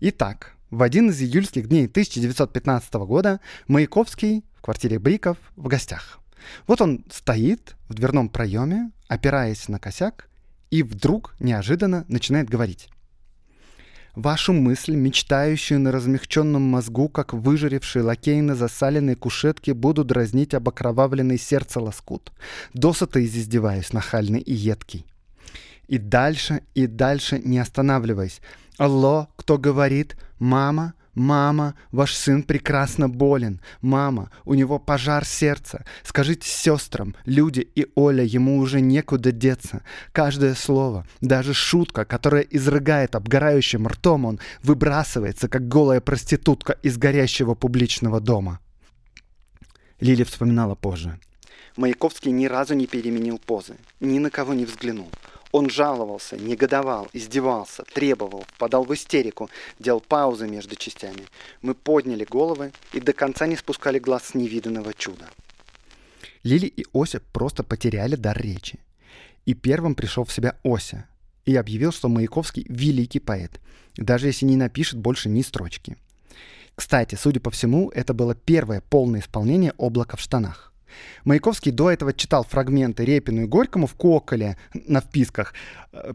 Итак, в один из июльских дней 1915 года Маяковский в квартире Бриков в гостях. Вот он стоит в дверном проеме, опираясь на косяк, и вдруг неожиданно начинает говорить. Вашу мысль, мечтающую на размягченном мозгу, как выжаревший лакей на засаленной кушетке, буду дразнить об окровавленный сердце лоскут. Досыта издеваюсь, нахальный и едкий. И дальше, и дальше не останавливаясь. Алло, кто говорит? Мама? «Мама, ваш сын прекрасно болен. Мама, у него пожар сердца. Скажите сестрам, люди и Оля, ему уже некуда деться. Каждое слово, даже шутка, которая изрыгает обгорающим ртом, он выбрасывается, как голая проститутка из горящего публичного дома». Лили вспоминала позже. Маяковский ни разу не переменил позы, ни на кого не взглянул. Он жаловался, негодовал, издевался, требовал, подал в истерику, делал паузы между частями. Мы подняли головы и до конца не спускали глаз с невиданного чуда. Лили и Ося просто потеряли дар речи. И первым пришел в себя Ося и объявил, что Маяковский великий поэт, даже если не напишет больше ни строчки. Кстати, судя по всему, это было первое полное исполнение «Облака в штанах». Маяковский до этого читал фрагменты Репину и Горькому в Коколе на вписках.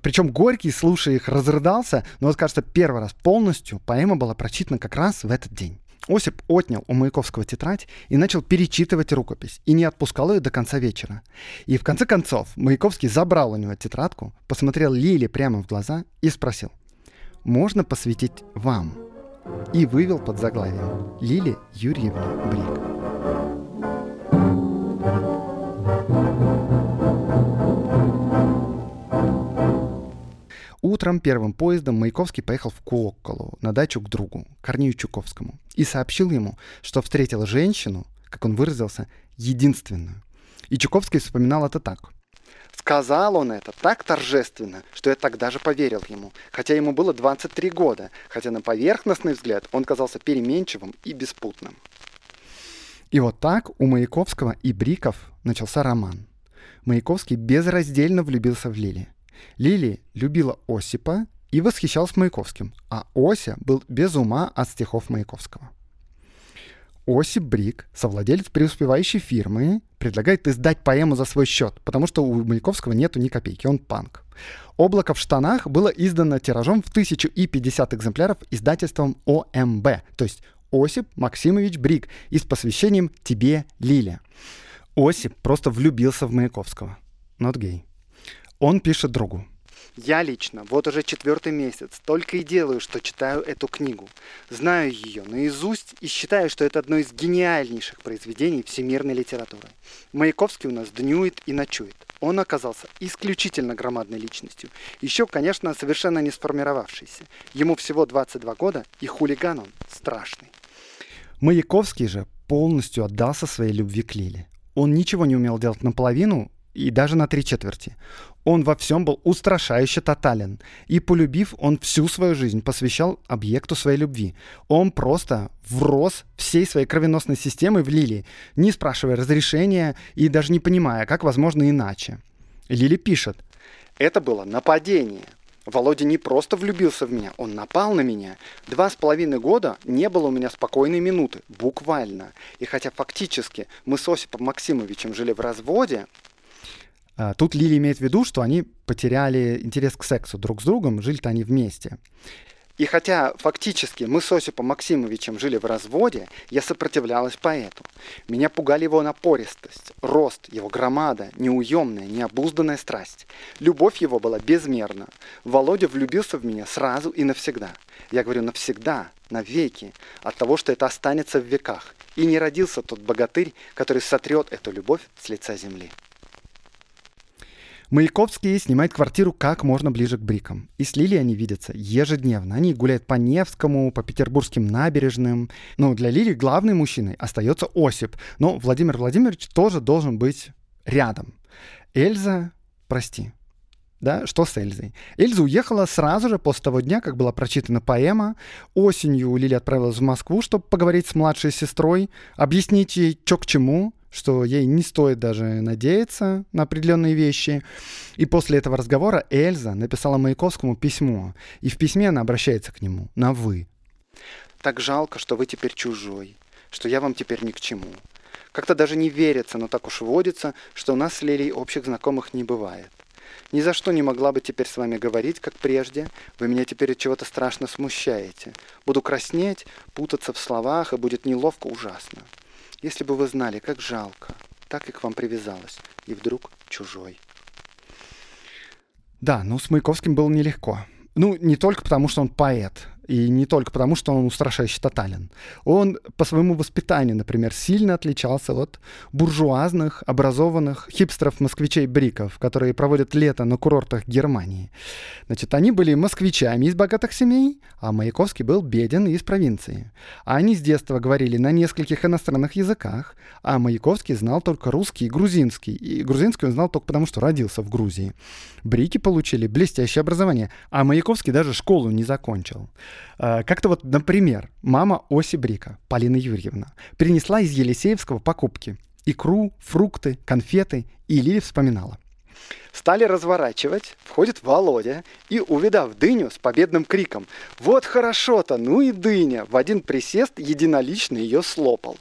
Причем Горький, слушая их, разрыдался, но вот, кажется, первый раз полностью поэма была прочитана как раз в этот день. Осип отнял у Маяковского тетрадь и начал перечитывать рукопись, и не отпускал ее до конца вечера. И в конце концов Маяковский забрал у него тетрадку, посмотрел Лиле прямо в глаза и спросил, «Можно посвятить вам?» и вывел под заглавием «Лили Юрьевна Брик». Утром первым поездом Маяковский поехал в Куокколу на дачу к другу, Корнею Чуковскому, и сообщил ему, что встретил женщину, как он выразился, единственную. И Чуковский вспоминал это так. Сказал он это так торжественно, что я тогда же поверил ему, хотя ему было 23 года, хотя на поверхностный взгляд он казался переменчивым и беспутным. И вот так у Маяковского и Бриков начался роман. Маяковский безраздельно влюбился в Лили – Лили любила Осипа и восхищалась Маяковским, а Ося был без ума от стихов Маяковского. Осип Брик, совладелец преуспевающей фирмы, предлагает издать поэму за свой счет, потому что у Маяковского нету ни копейки, он панк. «Облако в штанах» было издано тиражом в 1050 экземпляров издательством ОМБ, то есть Осип Максимович Брик и с посвящением «Тебе, Лиля». Осип просто влюбился в Маяковского. Not gay. Он пишет другу. Я лично вот уже четвертый месяц только и делаю, что читаю эту книгу. Знаю ее наизусть и считаю, что это одно из гениальнейших произведений всемирной литературы. Маяковский у нас днюет и ночует. Он оказался исключительно громадной личностью. Еще, конечно, совершенно не сформировавшийся. Ему всего 22 года, и хулиган он страшный. Маяковский же полностью отдался своей любви к Лиле. Он ничего не умел делать наполовину, и даже на три четверти. Он во всем был устрашающе тотален, и, полюбив, он всю свою жизнь посвящал объекту своей любви. Он просто врос всей своей кровеносной системой в Лили, не спрашивая разрешения и даже не понимая, как возможно иначе. Лили пишет. «Это было нападение. Володя не просто влюбился в меня, он напал на меня. Два с половиной года не было у меня спокойной минуты, буквально. И хотя фактически мы с Осипом Максимовичем жили в разводе, тут Лили имеет в виду, что они потеряли интерес к сексу друг с другом, жили-то они вместе. И хотя фактически мы с Осипом Максимовичем жили в разводе, я сопротивлялась поэту. Меня пугали его напористость, рост, его громада, неуемная, необузданная страсть. Любовь его была безмерна. Володя влюбился в меня сразу и навсегда. Я говорю навсегда, навеки, от того, что это останется в веках. И не родился тот богатырь, который сотрет эту любовь с лица земли. Маяковский снимает квартиру как можно ближе к Брикам. И с Лили они видятся ежедневно. Они гуляют по Невскому, по петербургским набережным. Но для Лили главным мужчиной остается Осип. Но Владимир Владимирович тоже должен быть рядом. Эльза, прости, да, что с Эльзой? Эльза уехала сразу же после того дня, как была прочитана поэма. Осенью Лили отправилась в Москву, чтобы поговорить с младшей сестрой, объяснить ей, что к чему, что ей не стоит даже надеяться на определенные вещи. И после этого разговора Эльза написала Маяковскому письмо, и в письме она обращается к нему на «вы». «Так жалко, что вы теперь чужой, что я вам теперь ни к чему. Как-то даже не верится, но так уж водится, что у нас с Лилей общих знакомых не бывает. Ни за что не могла бы теперь с вами говорить, как прежде. Вы меня теперь от чего-то страшно смущаете. Буду краснеть, путаться в словах, и будет неловко ужасно. Если бы вы знали, как жалко, так и к вам привязалась, и вдруг чужой. Да, ну с Маяковским было нелегко. Ну, не только потому, что он поэт. И не только потому, что он устрашающе тотален. Он по своему воспитанию, например, сильно отличался от буржуазных, образованных хипстеров-москвичей-бриков, которые проводят лето на курортах Германии. Значит, они были москвичами из богатых семей, а Маяковский был беден и из провинции. Они с детства говорили на нескольких иностранных языках, а Маяковский знал только русский и грузинский. И грузинский он знал только потому, что родился в Грузии. Брики получили блестящее образование, а Маяковский даже школу не закончил. Э, как-то вот, например, мама Оси Брика, Полина Юрьевна, принесла из Елисеевского покупки. Икру, фрукты, конфеты, и Лили вспоминала. Стали разворачивать, входит Володя и, увидав дыню с победным криком «Вот хорошо-то, ну и дыня!» в один присест единолично ее слопал.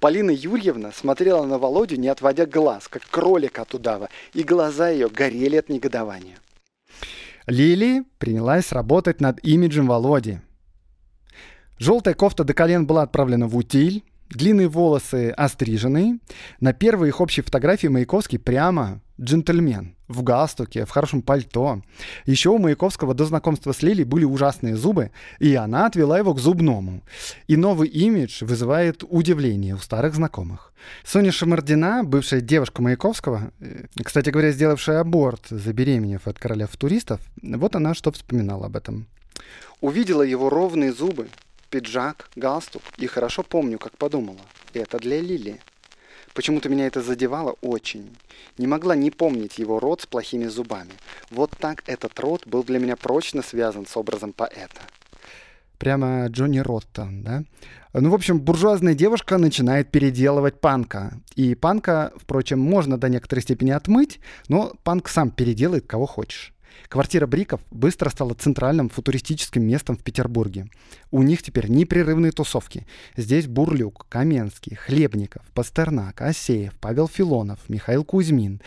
Полина Юрьевна смотрела на Володю, не отводя глаз, как кролик от удава, и глаза ее горели от негодования. Лили принялась работать над имиджем Володи. Желтая кофта до колен была отправлена в утиль, Длинные волосы острижены. На первой их общей фотографии Маяковский прямо джентльмен в галстуке, в хорошем пальто. Еще у Маяковского до знакомства с Лилей были ужасные зубы, и она отвела его к зубному. И новый имидж вызывает удивление у старых знакомых. Соня Шамардина, бывшая девушка Маяковского, э, кстати говоря, сделавшая аборт, забеременев от короля футуристов, вот она что вспоминала об этом. Увидела его ровные зубы, пиджак, галстук, и хорошо помню, как подумала. Это для Лили. Почему-то меня это задевало очень. Не могла не помнить его рот с плохими зубами. Вот так этот рот был для меня прочно связан с образом поэта. Прямо Джонни Роттон, да? Ну, в общем, буржуазная девушка начинает переделывать панка. И панка, впрочем, можно до некоторой степени отмыть, но панк сам переделает кого хочешь. Квартира Бриков быстро стала центральным футуристическим местом в Петербурге. У них теперь непрерывные тусовки. Здесь Бурлюк, Каменский, Хлебников, Пастернак, Асеев, Павел Филонов, Михаил Кузьмин.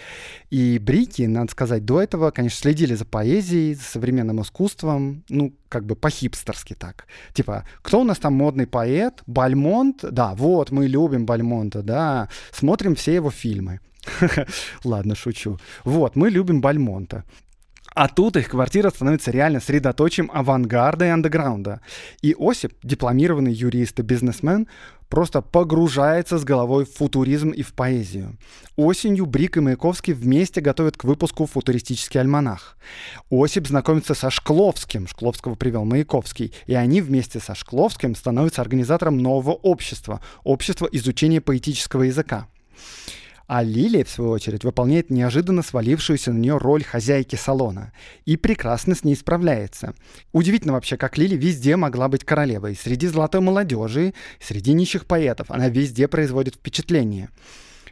И Брики, надо сказать, до этого, конечно, следили за поэзией, за современным искусством, ну, как бы по-хипстерски так. Типа, кто у нас там модный поэт? Бальмонт? Да, вот, мы любим Бальмонта, да. Смотрим все его фильмы. [LAUGHS] Ладно, шучу. Вот, мы любим Бальмонта. А тут их квартира становится реально средоточием авангарда и андеграунда. И Осип, дипломированный юрист и бизнесмен, просто погружается с головой в футуризм и в поэзию. Осенью Брик и Маяковский вместе готовят к выпуску футуристический альманах. Осип знакомится со Шкловским, Шкловского привел Маяковский, и они вместе со Шкловским становятся организатором нового общества, общества изучения поэтического языка. А Лилия, в свою очередь, выполняет неожиданно свалившуюся на нее роль хозяйки салона и прекрасно с ней справляется. Удивительно вообще, как Лили везде могла быть королевой. Среди золотой молодежи, среди нищих поэтов. Она везде производит впечатление.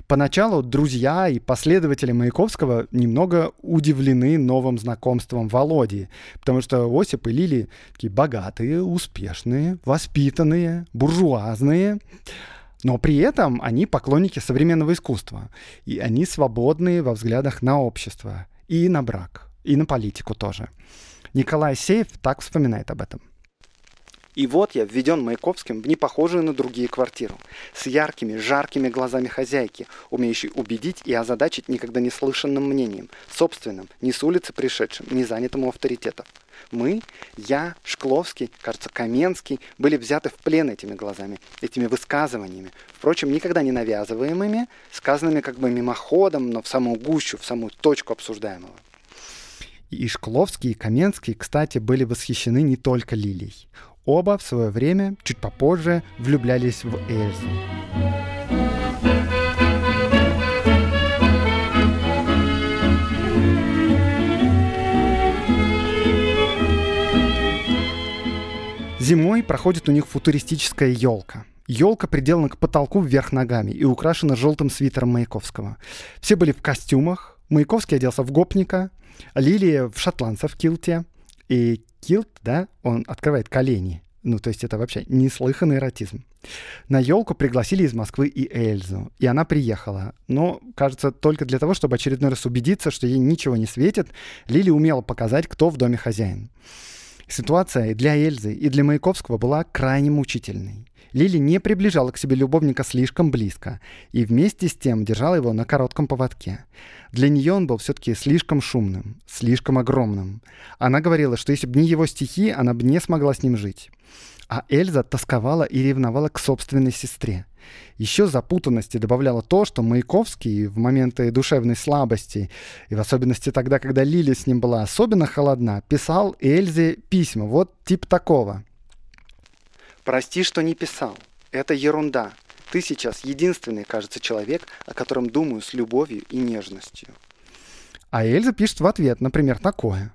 Поначалу друзья и последователи Маяковского немного удивлены новым знакомством Володи, потому что Осип и Лили такие богатые, успешные, воспитанные, буржуазные. Но при этом они поклонники современного искусства. И они свободные во взглядах на общество. И на брак. И на политику тоже. Николай Сеев так вспоминает об этом. И вот я введен Маяковским в непохожую на другие квартиру, с яркими, жаркими глазами хозяйки, умеющей убедить и озадачить никогда не слышанным мнением, собственным, не с улицы пришедшим, не занятым у авторитетов. Мы, я, Шкловский, кажется, Каменский, были взяты в плен этими глазами, этими высказываниями, впрочем, никогда не навязываемыми, сказанными как бы мимоходом, но в самую гущу, в самую точку обсуждаемого. И Шкловский, и Каменский, кстати, были восхищены не только Лилией. Оба в свое время, чуть попозже, влюблялись в Эльзу. Зимой проходит у них футуристическая елка. Елка приделана к потолку вверх ногами и украшена желтым свитером Маяковского. Все были в костюмах. Маяковский оделся в гопника, Лилия в шотландца в килте. И килт, да, он открывает колени. Ну, то есть это вообще неслыханный эротизм. На елку пригласили из Москвы и Эльзу, и она приехала. Но, кажется, только для того, чтобы очередной раз убедиться, что ей ничего не светит, Лили умела показать, кто в доме хозяин. Ситуация для Эльзы, и для Маяковского была крайне мучительной. Лили не приближала к себе любовника слишком близко и вместе с тем держала его на коротком поводке. Для нее он был все-таки слишком шумным, слишком огромным. Она говорила, что если бы не его стихи, она бы не смогла с ним жить. А Эльза тосковала и ревновала к собственной сестре. Еще запутанности добавляло то, что Маяковский в моменты душевной слабости, и в особенности тогда, когда Лили с ним была особенно холодна, писал Эльзе письма, вот тип такого. «Прости, что не писал. Это ерунда. Ты сейчас единственный, кажется, человек, о котором думаю с любовью и нежностью». А Эльза пишет в ответ, например, такое.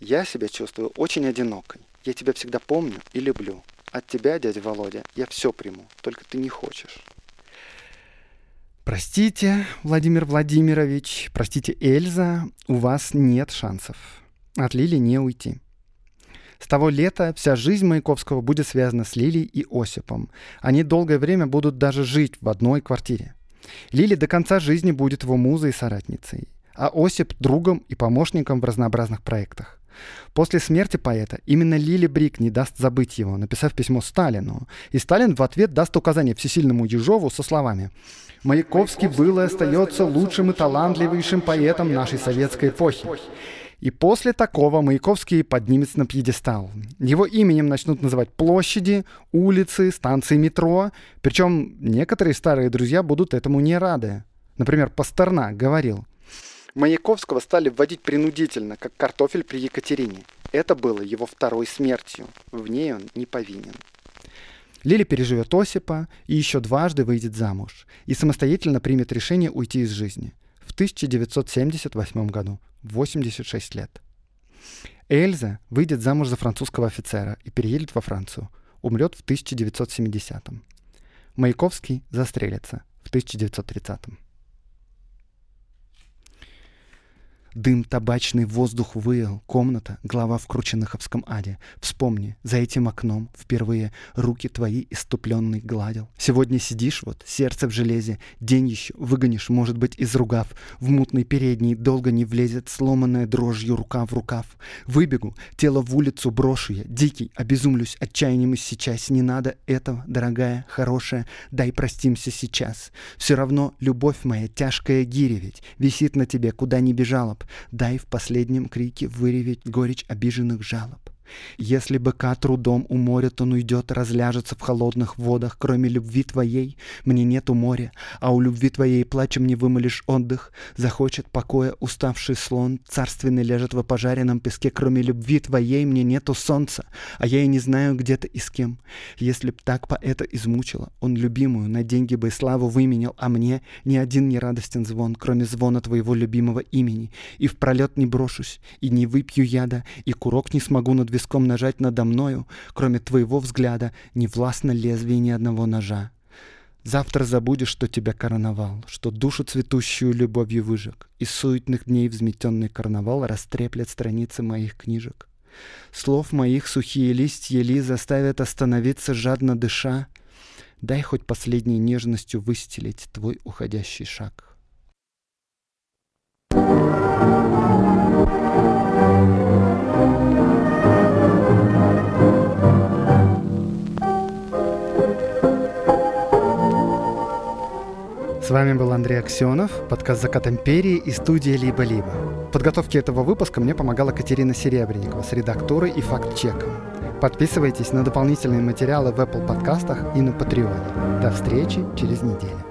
«Я себя чувствую очень одинокой. Я тебя всегда помню и люблю. От тебя, дядя Володя, я все приму, только ты не хочешь. Простите, Владимир Владимирович, простите, Эльза, у вас нет шансов. От Лили не уйти. С того лета вся жизнь Маяковского будет связана с Лилей и Осипом. Они долгое время будут даже жить в одной квартире. Лили до конца жизни будет его музой и соратницей, а Осип — другом и помощником в разнообразных проектах. После смерти поэта именно Лили Брик не даст забыть его, написав письмо Сталину. И Сталин в ответ даст указание всесильному Ежову со словами «Маяковский был и остается лучшим и талантливейшим поэтом нашей советской эпохи. И после такого Маяковский поднимется на пьедестал. Его именем начнут называть площади, улицы, станции метро. Причем некоторые старые друзья будут этому не рады. Например, Пастернак говорил, Маяковского стали вводить принудительно, как картофель при Екатерине. Это было его второй смертью. В ней он не повинен. Лили переживет Осипа и еще дважды выйдет замуж и самостоятельно примет решение уйти из жизни в 1978 году, 86 лет. Эльза выйдет замуж за французского офицера и переедет во Францию. Умрет в 1970-м. Маяковский застрелится в 1930 -м. Дым табачный воздух выел, комната, глава в Крученаховском аде. Вспомни, за этим окном впервые руки твои иступленный гладил. Сегодня сидишь вот, сердце в железе, день еще выгонишь, может быть, из ругав. В мутный передний долго не влезет сломанная дрожью рука в рукав. Выбегу, тело в улицу брошу я, дикий, обезумлюсь отчаянием сейчас. Не надо этого, дорогая, хорошая, дай простимся сейчас. Все равно любовь моя, тяжкая гиря ведь, висит на тебе, куда ни бежала дай в последнем крике выреветь горечь обиженных жалоб. Если быка трудом уморят, он уйдет, разляжется в холодных водах. Кроме любви твоей мне нету моря, а у любви твоей плачем не вымолишь отдых. Захочет покоя уставший слон, царственный лежит в пожаренном песке. Кроме любви твоей мне нету солнца, а я и не знаю где-то и с кем. Если б так поэта измучила, он любимую на деньги бы и славу выменял, а мне ни один не радостен звон, кроме звона твоего любимого имени. И в пролет не брошусь, и не выпью яда, и курок не смогу над виском нажать надо мною, кроме твоего взгляда, не властно лезвие ни одного ножа. Завтра забудешь, что тебя короновал, что душу цветущую любовью выжег, и суетных дней взметенный карнавал растреплет страницы моих книжек. Слов моих сухие листья ли заставят остановиться жадно дыша. Дай хоть последней нежностью выстелить твой уходящий шаг. С вами был Андрей Аксенов, подкаст «Закат империи» и студия «Либо-либо». В подготовке этого выпуска мне помогала Катерина Серебренникова с редактурой и факт-чеком. Подписывайтесь на дополнительные материалы в Apple подкастах и на Патреоне. До встречи через неделю.